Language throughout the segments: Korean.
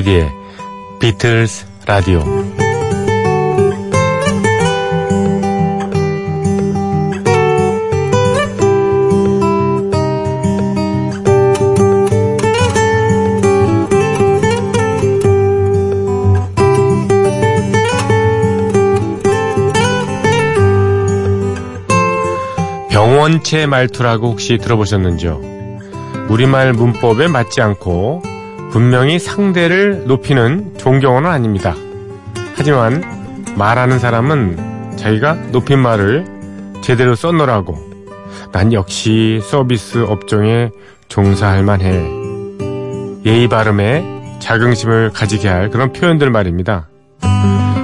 조피디의 비틀스 라디오 병원체 말투라고 혹시 들어보셨는지요? 우리말 문법에 맞지 않고 분명히 상대를 높이는 존경어는 아닙니다. 하지만 말하는 사람은 자기가 높임말을 제대로 써놓으라고 난 역시 서비스 업종에 종사할 만해 예의 발음에 자긍심을 가지게 할 그런 표현들 말입니다.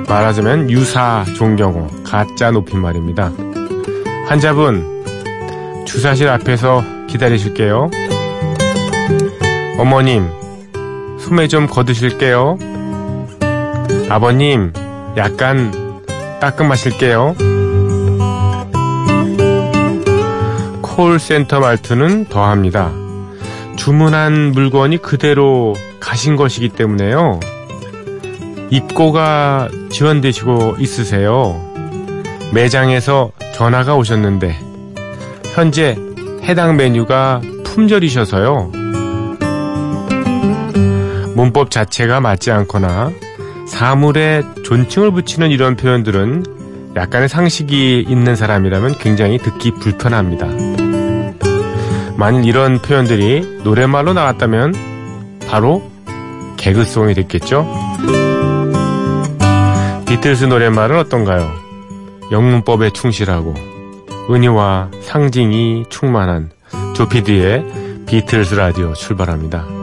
말하자면 유사 존경어, 가짜 높임말입니다. 환자분, 주사실 앞에서 기다리실게요. 어머님, 소매 좀 거두실게요. 아버님, 약간 따끔하실게요. 콜센터 말투는 더합니다. 주문한 물건이 그대로 가신 것이기 때문에요. 입고가 지원되시고 있으세요. 매장에서 전화가 오셨는데 현재 해당 메뉴가 품절이셔서요. 문법 자체가 맞지 않거나 사물에 존칭을 붙이는 이런 표현들은 약간의 상식이 있는 사람이라면 굉장히 듣기 불편합니다. 만일 이런 표현들이 노래말로 나왔다면 바로 개그송이 됐겠죠? 비틀스 노래말은 어떤가요? 영문법에 충실하고 은유와 상징이 충만한 조피디의 비틀스 라디오 출발합니다.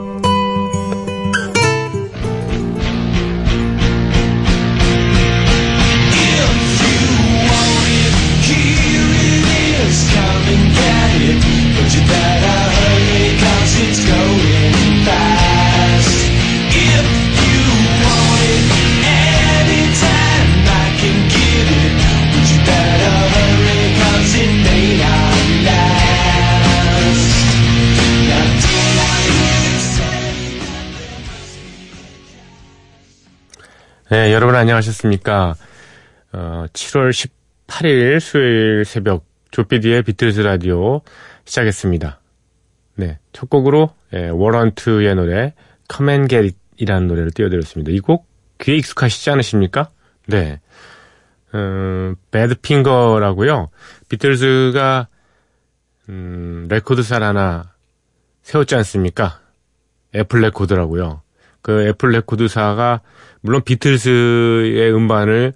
네, 여러분 안녕하셨습니까? 어, 7월 18일 수요일 새벽 조피디의 비틀즈 라디오 시작했습니다. 네, 첫 곡으로 예, 워런트의 노래 Come and Get It이라는 노래를 띄워드렸습니다. 이 곡 귀에 익숙하시지 않으십니까? 네, 어, 배드핑거라고요. 비틀즈가 음, 레코드사 하나 세웠지 않습니까? 애플 레코드라고요. 그 애플 레코드사가 물론 비틀스의 음반을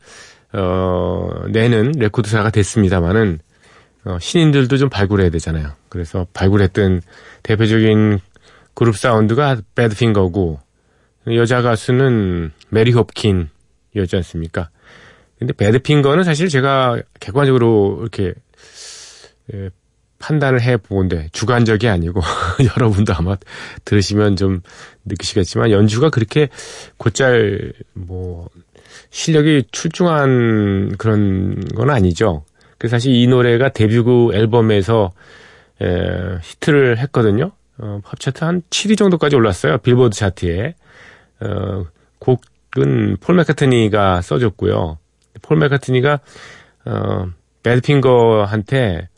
어, 내는 레코드사가 됐습니다만은 어, 신인들도 좀 발굴해야 되잖아요. 그래서 발굴했던 대표적인 그룹 사운드가 배드핑거고 여자 가수는 메리 홉킨이었지 않습니까? 근데 배드핑거는 사실 제가 객관적으로 이렇게 예, 판단을 해 보는데 주관적이 아니고 여러분도 아마 들으시면 좀 느끼시겠지만 연주가 그렇게 곧잘 뭐 실력이 출중한 그런 건 아니죠. 그래서 사실 이 노래가 데뷔곡 앨범에서 에, 히트를 했거든요. 어, 팝 차트 한 7위 정도까지 올랐어요. 빌보드 차트에. 어, 곡은 폴 맥카트니가 써줬고요. 폴 맥카트니가 어, 배드핑거한테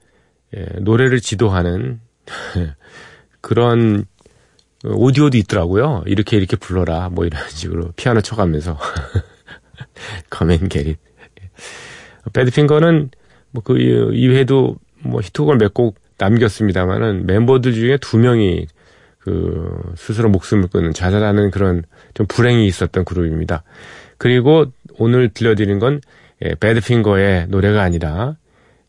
예, 노래를 지도하는 그런 오디오도 있더라고요. 이렇게 이렇게 불러라 뭐 이런 식으로 피아노 쳐가면서 커맨 게릿 배드핑거는 뭐 그 이외에도 뭐 히트곡을 몇 곡 남겼습니다만은 멤버들 중에 두 명이 그 스스로 목숨을 끊는 자살하는 그런 좀 불행이 있었던 그룹입니다. 그리고 오늘 들려드린 건 예, 배드핑거의 노래가 아니라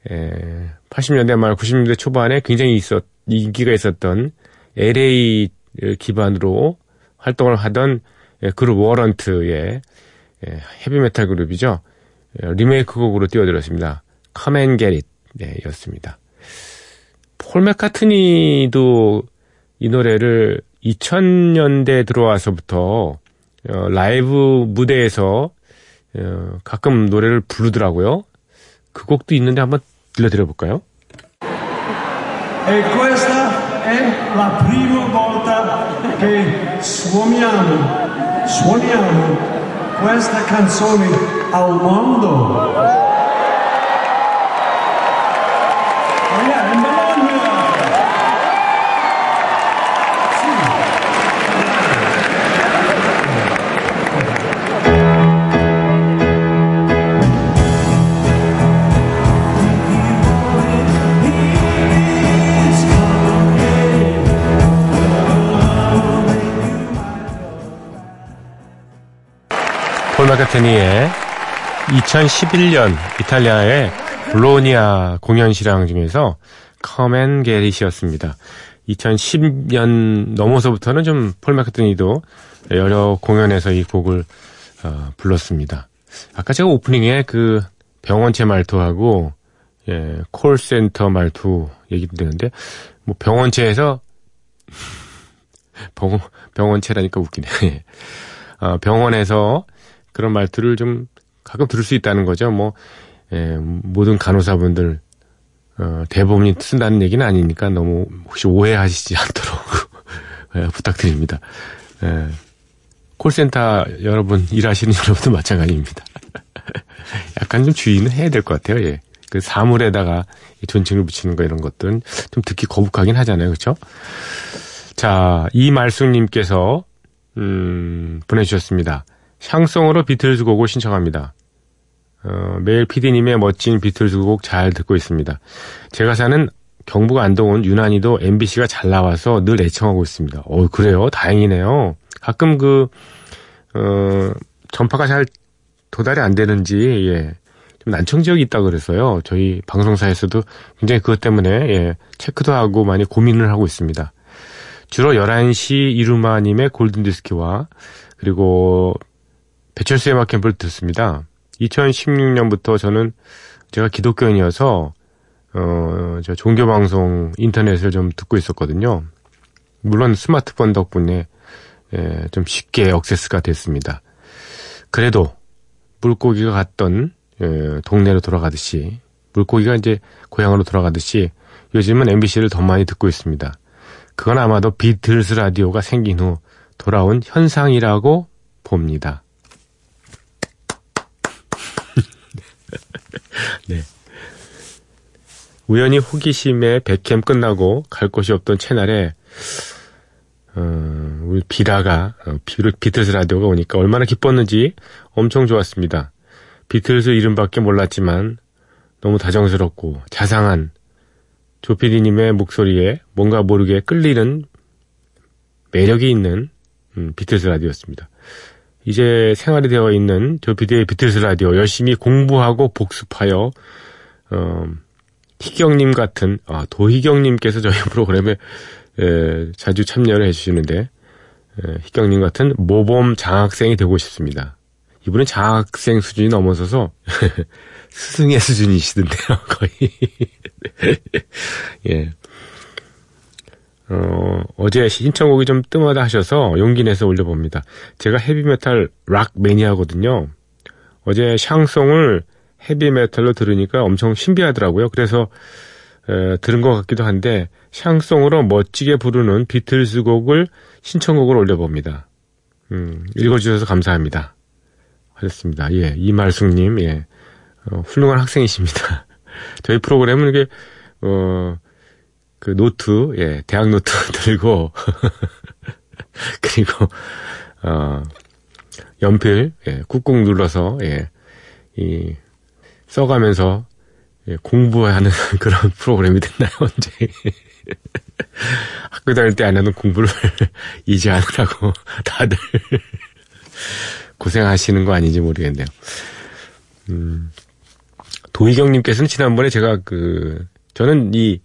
예, 80년대 말 90년대 초반에 굉장히 있었 인기가 있었던 LA 기반으로 활동을 하던 예, 그룹 워런트의 예, 헤비메탈 그룹이죠. 예, 리메이크 곡으로 띄워드렸습니다. Come and Get It 네, 였습니다. 폴 맥카트니도 이 노래를 2000년대 들어와서부터 어, 라이브 무대에서 어, 가끔 노래를 부르더라고요. 그 곡도 있는데 한번 들려드려볼까요? E questa è la prima volta che suoniamo suoniamo questa canzone al mondo. 폴 마카트니의 2011년 이탈리아의 블로니아 공연 실황 중에서 커맨 게릿이었습니다. 2010년 넘어서부터는 좀 폴 마카트니도 여러 공연에서 이 곡을 어, 불렀습니다. 아까 제가 오프닝에 그 병원체 말투하고 예, 콜센터 말투 얘기 드렸는데 뭐 병원체에서 병, 병원체라니까 웃기네. 어, 병원에서 그런 말투를 좀 가끔 들을 수 있다는 거죠. 뭐 예, 모든 간호사분들 어, 대부분이 쓴다는 얘기는 아니니까 너무 혹시 오해하시지 않도록 예, 부탁드립니다. 예, 콜센터 여러분 일하시는 여러분도 마찬가지입니다. 약간 좀 주의는 해야 될 것 같아요. 예. 그 사물에다가 존칭을 붙이는 거 이런 것들은 좀 듣기 거북하긴 하잖아요. 그렇죠? 자, 이말숙님께서 음, 보내주셨습니다. 샹송으로 비틀즈 곡을 신청합니다. 어, 매일 PD님의 멋진 비틀즈 곡 잘 듣고 있습니다. 제가 사는 경북 안동은 유난히도 MBC가 잘 나와서 늘 애청하고 있습니다. 어, 그래요? 다행이네요. 가끔 그, 어, 전파가 잘 도달이 안 되는지, 예. 좀 난청 지역이 있다 그래서요. 저희 방송사에서도 굉장히 그것 때문에, 예, 체크도 하고 많이 고민을 하고 있습니다. 주로 11시 이루마님의 골든디스키와 그리고 배철수의 음악 캠프를 듣습니다. 2016년부터 저는 제가 기독교인이어서 어, 저 종교 방송 인터넷을 좀 듣고 있었거든요. 물론 스마트폰 덕분에 예, 좀 쉽게 억세스가 됐습니다. 그래도 물고기가 갔던 예, 동네로 돌아가듯이 물고기가 이제 고향으로 돌아가듯이 요즘은 MBC를 더 많이 듣고 있습니다. 그건 아마도 비틀스 라디오가 생긴 후 돌아온 현상이라고 봅니다. 네. 우연히 호기심에 백캠 끝나고 갈 곳이 없던 채널에 어, 우리 비라가 어, 비틀스 라디오가 오니까 얼마나 기뻤는지 엄청 좋았습니다. 비틀스 이름밖에 몰랐지만 너무 다정스럽고 자상한 조피디님의 목소리에 뭔가 모르게 끌리는 매력이 있는 음, 비틀스 라디오였습니다. 이제 생활이 되어 있는 조피디의 비틀스 라디오 열심히 공부하고 복습하여 어, 희경님 같은 아, 도희경님께서 저희 프로그램에 에, 자주 참여를 해주시는데 에, 희경님 같은 모범 장학생이 되고 싶습니다. 이분은 장학생 수준이 넘어서서 스승의 수준이시던데요, 거의. 예. 어, 어제 신청곡이 좀 뜸하다 하셔서 용기 내서 올려봅니다. 제가 헤비메탈 락 매니아거든요. 어제 샹송을 헤비메탈로 들으니까 엄청 신비하더라고요. 그래서 에, 들은 것 같기도 한데 샹송으로 멋지게 부르는 비틀스 곡을 신청곡을 올려봅니다. 음, 읽어주셔서 감사합니다. 하셨습니다. 예, 이말숙님, 예, 어, 훌륭한 학생이십니다. 저희 프로그램은 이게 어, 그 노트, 예, 대학 노트 들고 그리고 어, 연필, 예, 꾹꾹 눌러서 예, 이 써가면서 예, 공부하는 그런 프로그램이 됐나요, 언제? 학교 다닐 때 안 하는 공부를 이제 하느라고 다들 고생하시는 거 아닌지 모르겠네요. 음, 도희경님께서는 지난번에 제가 그, 저는 이,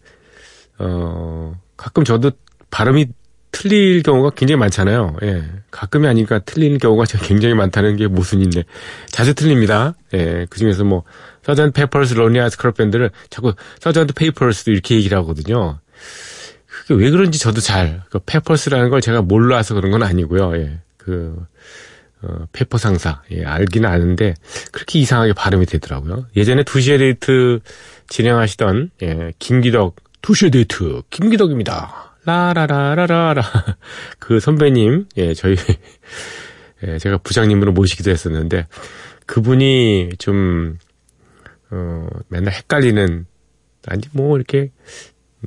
어, 가끔 저도 발음이 틀릴 경우가 굉장히 많잖아요. 예. 가끔이 아니니까 틀리는 경우가 굉장히 많다는 게 모순인데, 자주 틀립니다. 예. 그 중에서 뭐, Sgt. Pepper's Lonely Hearts Club Band를 자꾸 서전 페이퍼스도 이렇게 얘기를 하거든요. 그게 왜 그런지 저도 잘, 그 Pepper's라는 걸 제가 몰라서 그런 건 아니고요. 예. 그, 어, Pepper 상사. 예, 알기는 아는데, 그렇게 이상하게 발음이 되더라고요. 예전에 두시에 데이트 진행하시던, 예, 김기덕, 두시에 데이트, 김기덕입니다. 라라라라라라. 그 선배님, 예, 저희, 예, 제가 부장님으로 모시기도 했었는데 그분이 좀 어, 맨날 헷갈리는 아니 뭐 이렇게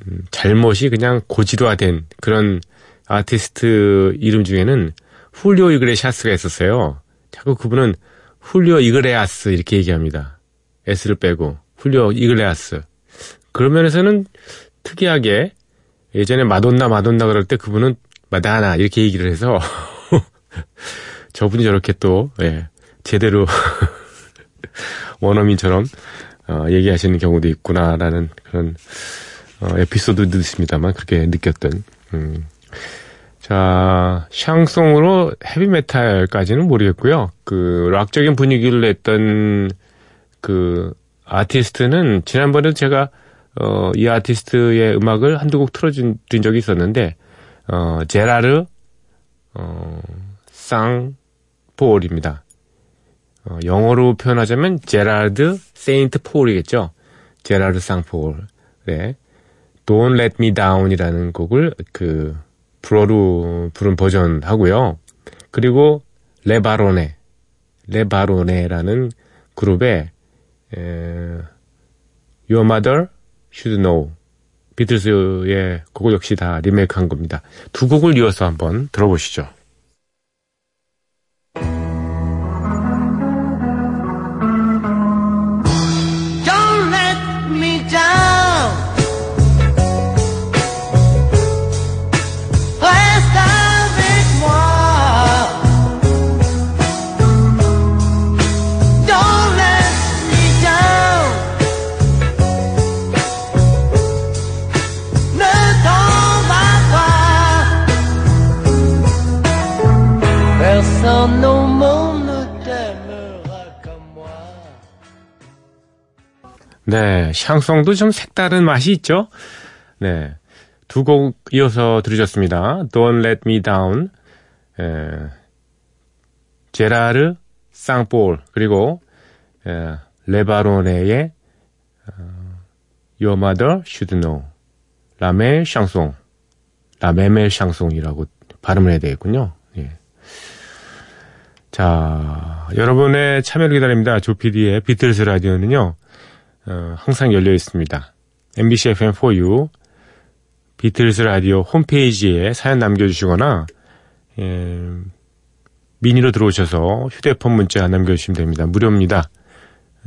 음, 잘못이 그냥 고지도화된 그런 아티스트 이름 중에는 훌리오 이그레샤스가 있었어요. 자꾸 그분은 훌리오 이그레아스 이렇게 얘기합니다. S를 빼고 훌리오 이글레아스. 그런 면에서는 특이하게 예전에 마돈나 마돈나 그럴 때 그분은 마다나 이렇게 얘기를 해서 저분이 저렇게 또 예, 제대로 원어민처럼 어, 얘기하시는 경우도 있구나라는 그런 어, 에피소드도 있습니다만 그렇게 느꼈던 음. 자 샹송으로 헤비메탈까지는 모르겠고요 그 락적인 분위기를 냈던 그 아티스트는 지난번에도 제가 어, 이 아티스트의 음악을 한두 곡 틀어준 적이 있었는데 어, 제라르 어, 쌍폴입니다. 어, 영어로 표현하자면 제라드 세인트 폴이겠죠. 제라드 쌍폴. 네. Don't Let Me Down이라는 곡을 그 불어로 부른 버전 하고요. 그리고 레바로네, 레바로네라는 그룹의 에, Your Mother Should Know 비틀스의 곡을 역시 다 리메이크한 겁니다. 두 곡을 이어서 한번 들어보시죠. 네, 샹송도 좀 색다른 맛이 있죠? 네. 두 곡 이어서 들으셨습니다. Don't Let Me Down, 에, 제라르 쌍볼, 그리고 에, 레바로네의 어, Your Mother Should Know, 라멜 샹송, 라메멜 샹송이라고 발음을 해야 되겠군요. 예. 자, 여러분의 참여를 기다립니다. 조피디의 비틀스 라디오는요. 어, 항상 열려 있습니다. MBC FM4U 비틀스 라디오 홈페이지에 사연 남겨주시거나 예, 미니로 들어오셔서 휴대폰 문자 남겨주시면 됩니다. 무료입니다.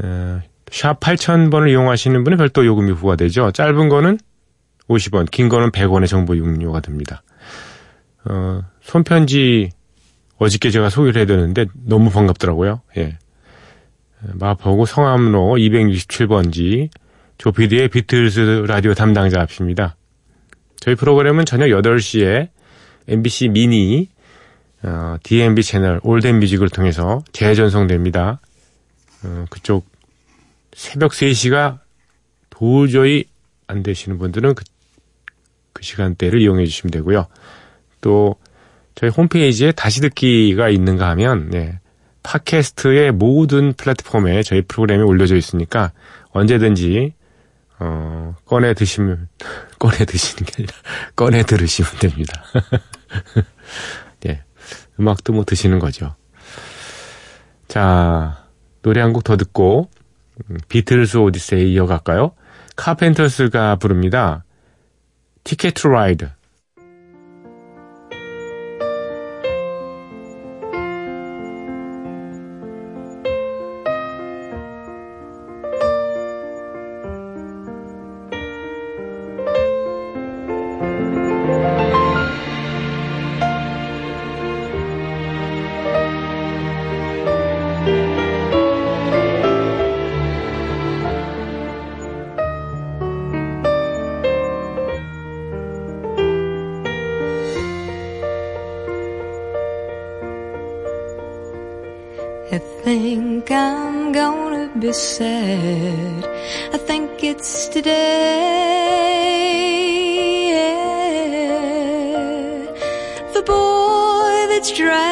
어, 샵 8000번을 이용하시는 분은 별도 요금이 부과되죠. 짧은 거는 50원, 긴 거는 100원의 정보 이용료가 됩니다. 어, 손편지 어저께 제가 소개를 해드렸는데 너무 반갑더라고요. 예. 마포구 성암로 267번지 조피디의 비틀스 라디오 담당자 앞입니다. 저희 프로그램은 저녁 8시에 MBC 미니 어, DMB 채널 올덴 뮤직을 통해서 재전송됩니다. 어, 그쪽 새벽 3시가 도저히 안 되시는 분들은 그, 그 시간대를 이용해 주시면 되고요. 또 저희 홈페이지에 다시 듣기가 있는가 하면 네, 팟캐스트의 모든 플랫폼에 저희 프로그램이 올려져 있으니까 언제든지 어, 꺼내 드시면 꺼내 드시는 게 아니라 꺼내 들으시면 됩니다. 예, 음악도 뭐 드시는 거죠. 자, 노래 한 곡 더 듣고 음, 비틀스 오디세이 이어갈까요? 카펜터스가 부릅니다. Ticket to Ride. Gonna sad. I think it's today. The boy that's driving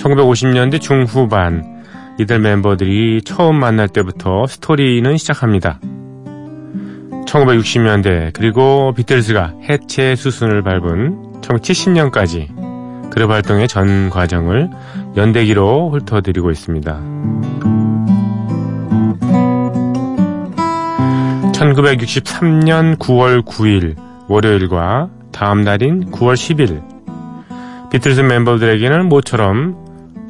1950년대 중후반 이들 멤버들이 처음 만날 때부터 스토리는 시작합니다. 1960년대 그리고 비틀스가 해체 수순을 밟은 1970년까지 그룹 활동의 전 과정을 연대기로 훑어드리고 있습니다. 1963년 9월 9일 월요일과 다음 날인 9월 10일 비틀스 멤버들에게는 모처럼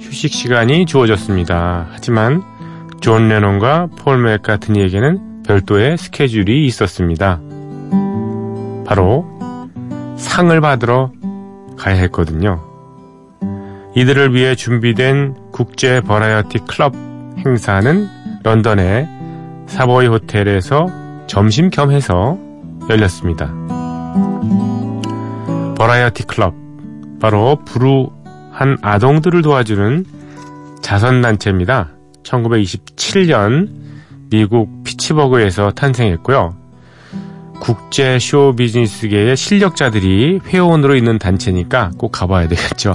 휴식 시간이 주어졌습니다. 하지만 존 레논과 폴 맥카트니에게는 별도의 스케줄이 있었습니다. 바로 상을 받으러 가야 했거든요. 이들을 위해 준비된 국제 버라이어티 클럽 행사는 런던의 사보이 호텔에서 점심 겸 해서 열렸습니다. 버라이어티 클럽 바로 불우 한 아동들을 도와주는 자선단체입니다. 1927년 미국 피츠버그에서 탄생했고요. 국제 쇼 비즈니스계의 실력자들이 회원으로 있는 단체니까 꼭 가봐야 되겠죠.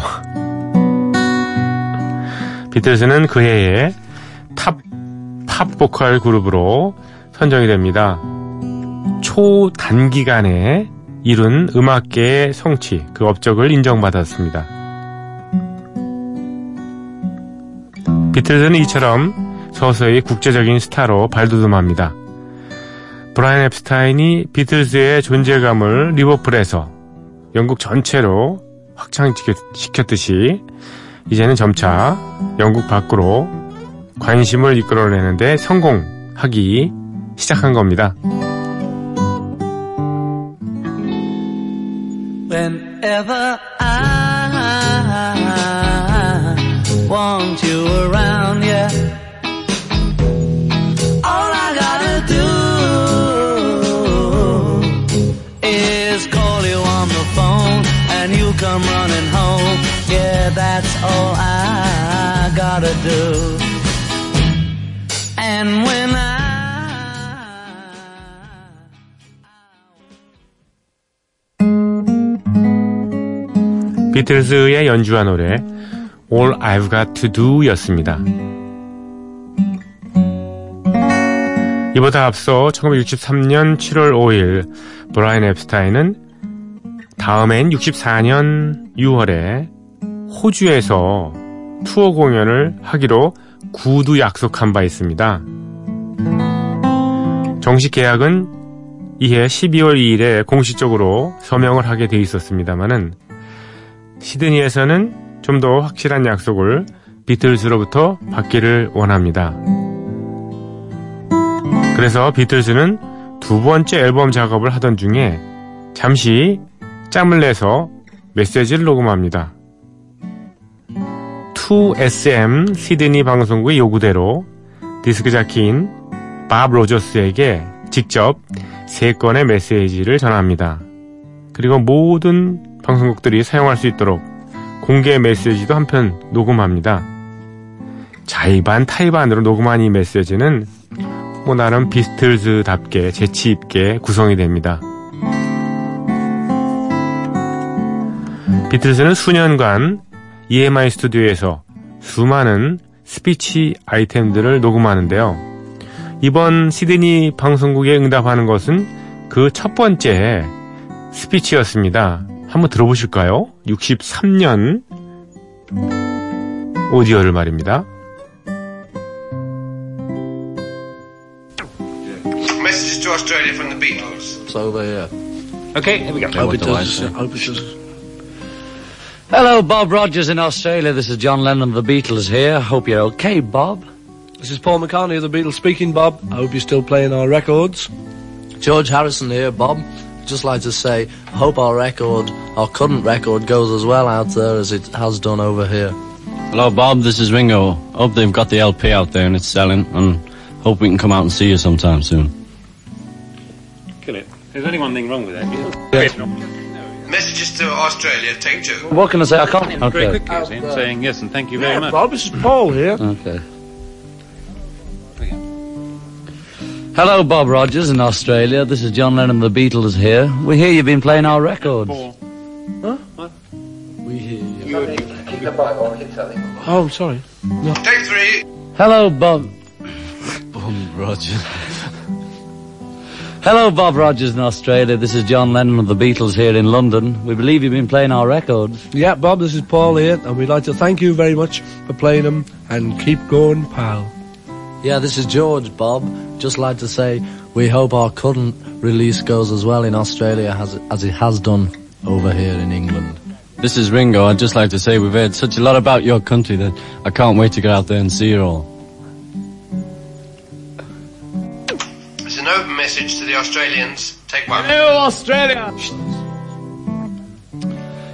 비틀스는 그 해에 탑 팝 보컬 그룹으로 선정이 됩니다. 초단기간에 이룬 음악계의 성취, 그 업적을 인정받았습니다. 비틀즈는 이처럼 서서히 국제적인 스타로 발돋움합니다. 브라이언 앱스타인이 비틀즈의 존재감을 리버풀에서 영국 전체로 확장시켰듯이 이제는 점차 영국 밖으로 관심을 이끌어내는데 성공하기 시작한 겁니다. Whenever want you around, yeah. All I gotta do is call you on the phone and you come running home. Yeah, that's all I gotta do. And when I 비틀즈의 연주한 노래 All I've Got to Do 였습니다. 이보다 앞서 1963년 7월 5일 브라이언 앱스타인은 다음엔 64년 6월에 호주에서 투어 공연을 하기로 구두 약속한 바 있습니다. 정식 계약은 이해 12월 2일에 공식적으로 서명을 하게 돼 있었습니다만은 시드니에서는 좀 더 확실한 약속을 비틀즈로부터 받기를 원합니다. 그래서 비틀즈는 두 번째 앨범 작업을 하던 중에 잠시 짬을 내서 메시지를 녹음합니다. 2SM 시드니 방송국의 요구대로 디스크 자키인 밥 로저스에게 직접 세 건의 메시지를 전합니다. 그리고 모든 방송국들이 사용할 수 있도록 공개 메시지도 한편 녹음합니다. 자의반 타의반으로 녹음한 이 메시지는 뭐 나름 비스틀즈답게 재치 있게 구성이 됩니다. 비틀즈는 수년간 EMI 스튜디오에서 수많은 스피치 아이템들을 녹음하는데요. 이번 시드니 방송국에 응답하는 것은 그 첫 번째 스피치였습니다. 한번 들어보실까요? 63년 오디오를 말입니다. Messages to Australia from the Beatles. It's over here. Okay, here we go. Hope it does. Hope it does. Hello, Bob Rogers in Australia. This is John Lennon of the Beatles here. Hope you're okay, Bob. This is Paul McCartney of the Beatles speaking, Bob. I hope you're still playing our records. George Harrison here, Bob. Just like to say, I hope our record, our current record, goes as well out there as it has done over here. Hello, Bob. This is Ringo. Hope they've got the LP out there and it's selling, and hope we can come out and see you sometime soon. Kill it. There's only one thing wrong with that. Messages to Australia, take two. What can I say? I can't. Very Okay. quickly, Ian, saying yes and thank you very Yeah, much. Bob, this is Paul here. Okay. Hello, Bob Rogers in Australia. This is John Lennon, of the Beatles here. We hear you've been playing our records. Huh? What? We hear you. keep the Oh, I'm sorry. Take three. Hello, Bob. Bob Rogers. Hello, Bob Rogers in Australia. This is John Lennon of the Beatles here in London. We believe you've been playing our records. Yeah, Bob, this is Paul here, and we'd like to thank you very much for playing them, and keep going, pal. Yeah, this is George, Bob. Just like to say, we hope our current release goes as well in Australia as, as it has done over here in England. This is Ringo. I'd just like to say we've heard such a lot about your country that I can't wait to get out there and see you all. It's an open message to the Australians. Take one.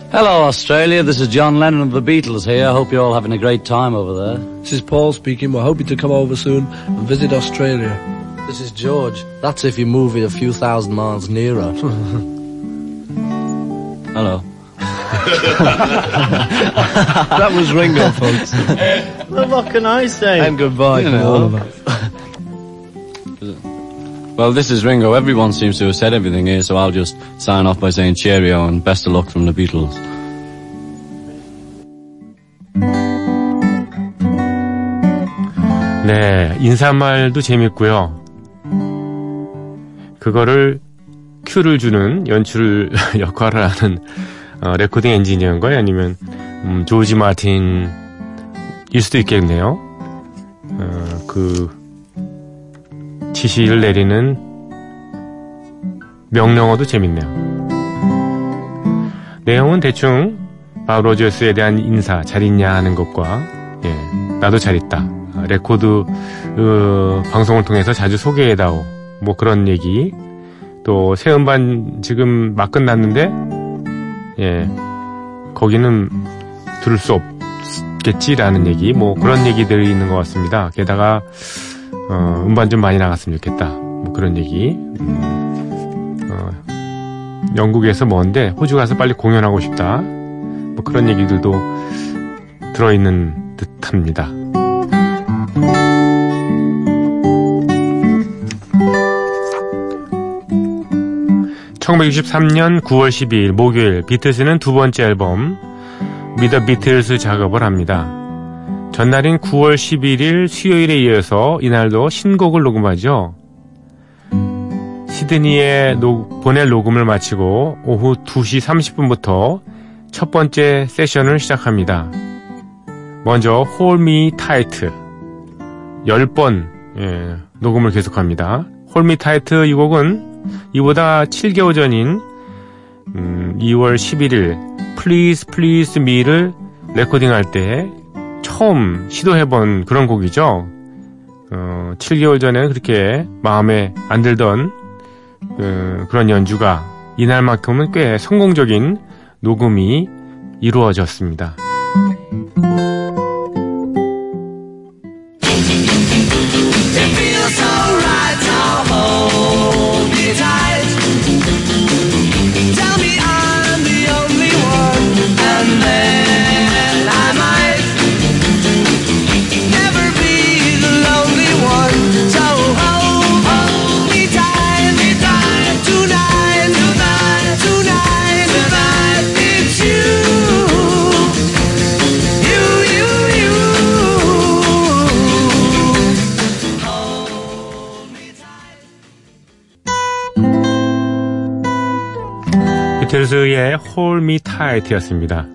Hello, Australia. This is John Lennon of the Beatles here. I hope you're all having a great time over there. This is Paul speaking. We're hoping to come over soon and visit Australia. This is George. That's if you move it a few thousand miles nearer. Hello. That was Ringo, folks. Well, what can I say? and goodbye You from know. all of us. Well, this is Ringo. Everyone seems to have said everything here, so I'll just sign off by saying cheerio and best of luck from the Beatles. 네, 인사말도 재밌고요. 그거를 큐를 주는 연출 역할을 하는 어, 레코딩 엔지니어인가요? 아니면 음, 조지 마틴 일 수도 있겠네요. 어, 그 지시를 내리는 명령어도 재밌네요. 내용은 대충 밥 로저스에 대한 인사 잘 있냐 하는 것과 예, 나도 잘 있다. 아, 레코드 어, 방송을 통해서 자주 소개해다오. 뭐 그런 얘기. 또 새 음반 지금 막 끝났는데 예 거기는 들을 수 없겠지라는 얘기. 뭐 그런 얘기들이 있는 것 같습니다. 게다가 어, 음반 좀 많이 나갔으면 좋겠다. 뭐 그런 얘기. 음, 어, 영국에서 먼데 호주 가서 빨리 공연하고 싶다. 뭐 그런 얘기들도 들어있는 듯합니다. 1963년 9월 12일 목요일 비틀스는 두 번째 앨범 Meet The Beatles 작업을 합니다. 전날인 9월 11일 수요일에 이어서 이날도 신곡을 녹음하죠. 시드니에 노- 보낼 녹음을 마치고 오후 2시 30분부터 첫 번째 세션을 시작합니다. 먼저 Me Tight 10번 예, 녹음을 계속합니다. Me Tight 이 곡은 이보다 7개월 전인 음, 2월 11일 Please Please Me를 레코딩할 때 처음 시도해본 그런 곡이죠. 어, 7개월 전에는 그렇게 마음에 안 들던 그, 그런 연주가 이날만큼은 꽤 성공적인 녹음이 이루어졌습니다. 비틀즈의 Hold Me Tight였습니다.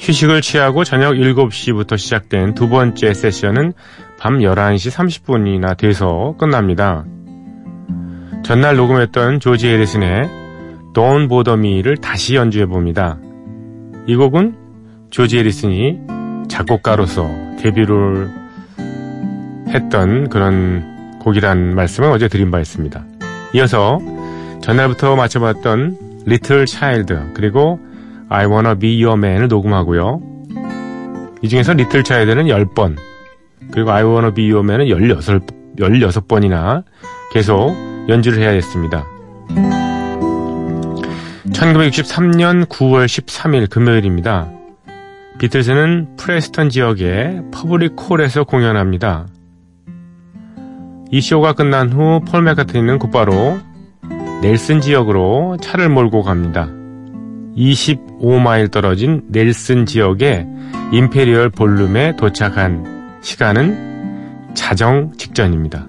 휴식을 취하고 저녁 7시부터 시작된 두 번째 세션은 밤 11시 30분이나 돼서 끝납니다. 전날 녹음했던 조지 해리슨의 Don't Bother Me를 다시 연주해 봅니다. 이 곡은 조지 해리슨이 작곡가로서 데뷔를 했던 그런 곡이란 말씀을 어제 드린 바 있습니다. 이어서 전날부터 맞춰봤던 Little Child 그리고 I Wanna Be Your Man을 녹음하고요. 이 중에서 Little Child는 10번, 그리고 I Wanna Be Your Man은 16, 16번이나 계속 연주를 해야 했습니다. 1963년 9월 13일 금요일입니다. 비틀즈는 프레스턴 지역의 Public Hall에서 공연합니다. 이 쇼가 끝난 후 폴 맥카트니는 곧바로 넬슨 지역으로 차를 몰고 갑니다. 25마일 떨어진 넬슨 지역의 Imperial Ballroom에 도착한 시간은 자정 직전입니다.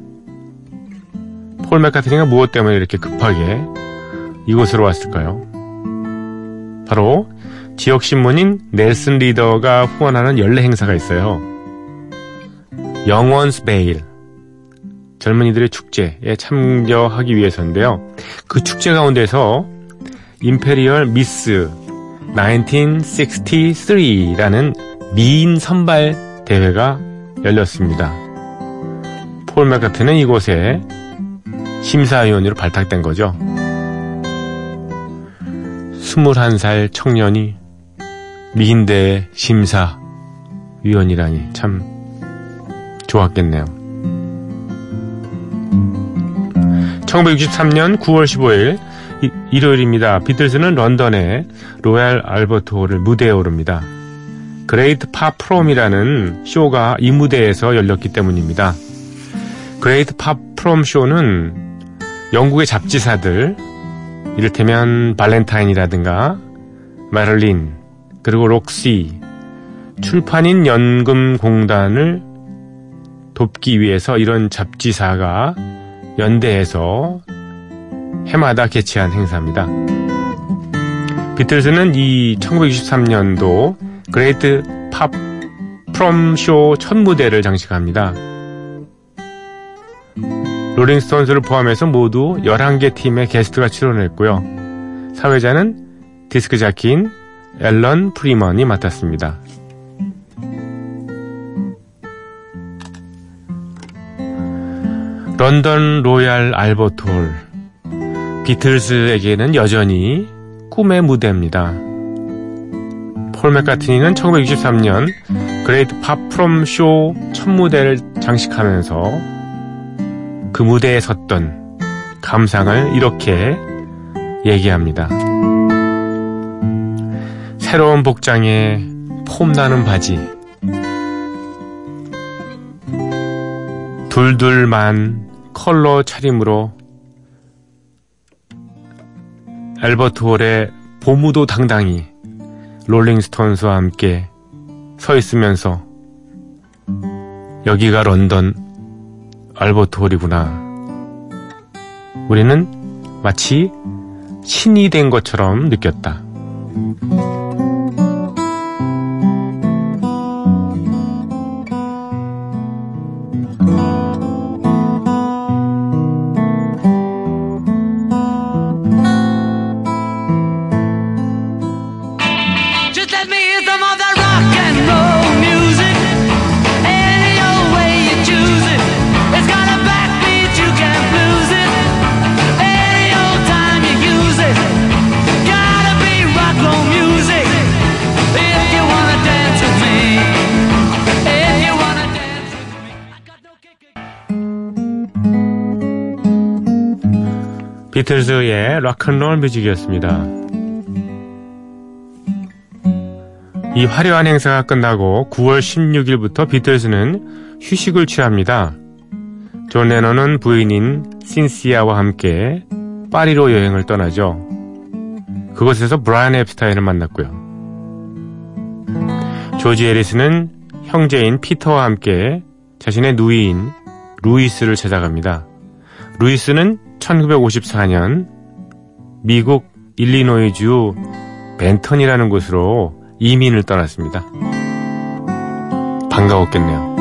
폴 맥카트니가 무엇 때문에 이렇게 급하게 이곳으로 왔을까요? 바로 지역 신문인 넬슨 리더가 후원하는 연례 행사가 있어요. Young Ones Ball 젊은이들의 축제에 참여하기 위해서인데요. 그 축제 가운데서 Imperial Miss 1963라는 미인 선발 대회가 열렸습니다. 폴 맥카트니는 이곳에 심사위원으로 발탁된 거죠. 21살 청년이 미인대회 심사위원이라니 참 좋았겠네요. 1963년 9월 15일 이, 일요일입니다. 비틀즈는 런던의 로얄 알버트 홀을 무대에 오릅니다. Great Pop Prom이라는 쇼가 이 무대에서 열렸기 때문입니다. Great Pop Prom 쇼는 영국의 잡지사들 이를테면 발렌타인이라든가 마를린 그리고 록시 출판인 연금공단을 돕기 위해서 이런 잡지사가 연대해서 해마다 개최한 행사입니다. 비틀즈는 이 1963년도 Great Pop Prom 쇼 첫 무대를 장식합니다. 롤링스톤스를 포함해서 모두 11개 팀의 게스트가 출연했고요. 사회자는 디스크 자키인 앨런 프리먼이 맡았습니다. 런던 로얄 알버트 홀 비틀즈에게는 여전히 꿈의 무대입니다. 폴 맥카트니는 1963년 Great Pop Prom 쇼 첫 무대를 장식하면서 그 무대에 섰던 감상을 이렇게 얘기합니다. 새로운 복장에 폼나는 바지 둘둘만 컬러 차림으로 앨버트 홀의 보무도 당당히 롤링스톤스와 함께 서 있으면서 여기가 런던 알버트 홀이구나. 우리는 마치 신이 된 것처럼 느꼈다. 비틀즈의 Rock and Roll Music이었습니다. 이 화려한 행사가 끝나고 9월 16일부터 비틀즈는 휴식을 취합니다. 존 레논은 부인인 신시아와 함께 파리로 여행을 떠나죠. 그곳에서 브라이언 앱스타인을 만났고요. 조지 해리슨은 형제인 피터와 함께 자신의 누이인 루이스를 찾아갑니다. 루이스는 1954년 미국 일리노이주 벤턴이라는 곳으로 이민을 떠났습니다. 반가웠겠네요.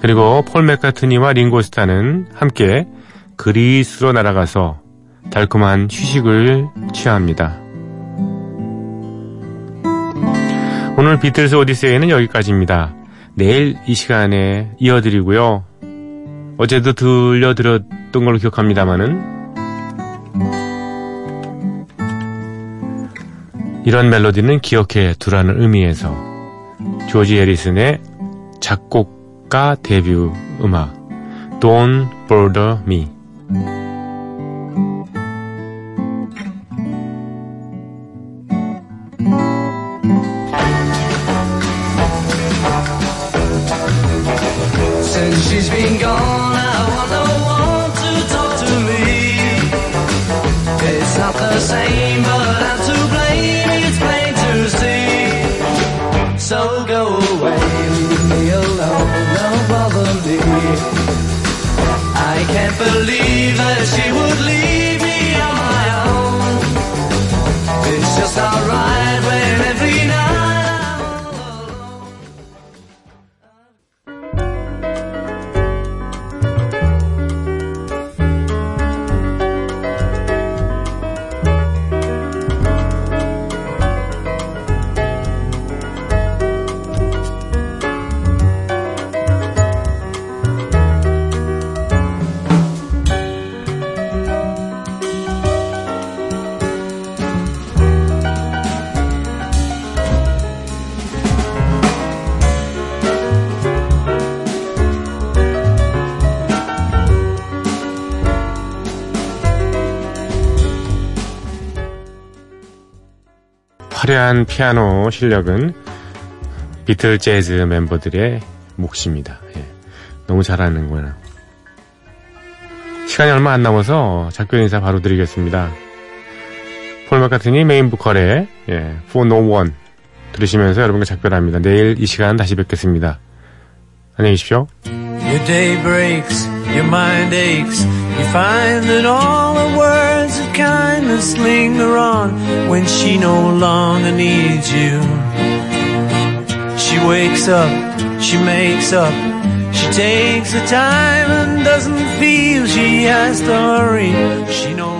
그리고 폴 맥카트니와 링고스타는 함께 그리스로 날아가서 달콤한 휴식을 취합니다. 오늘 비틀스 오디세이는 여기까지입니다. 내일 이 시간에 이어드리고요. 어제도 들려드렸던 걸로 기억합니다만은 이런 멜로디는 기억해 두라는 의미에서 조지 해리슨의 작곡가 데뷔 음악 Don't Bother Me 화려한 피아노 실력은 비틀 재즈 멤버들의 몫입니다. 예. 너무 잘하는구나. 시간이 얼마 안 남아서 작별 인사 바로 드리겠습니다. 폴 마카트니 메인 보컬의 예, For No One 들으시면서 여러분과 작별합니다. 내일 이 시간 다시 뵙겠습니다. 안녕히 계십시오. Your day breaks, your mind aches. You find that all the of kindness linger on when she no longer needs you. She wakes up, she makes up, she takes the time and doesn't feel she has to hurry. She no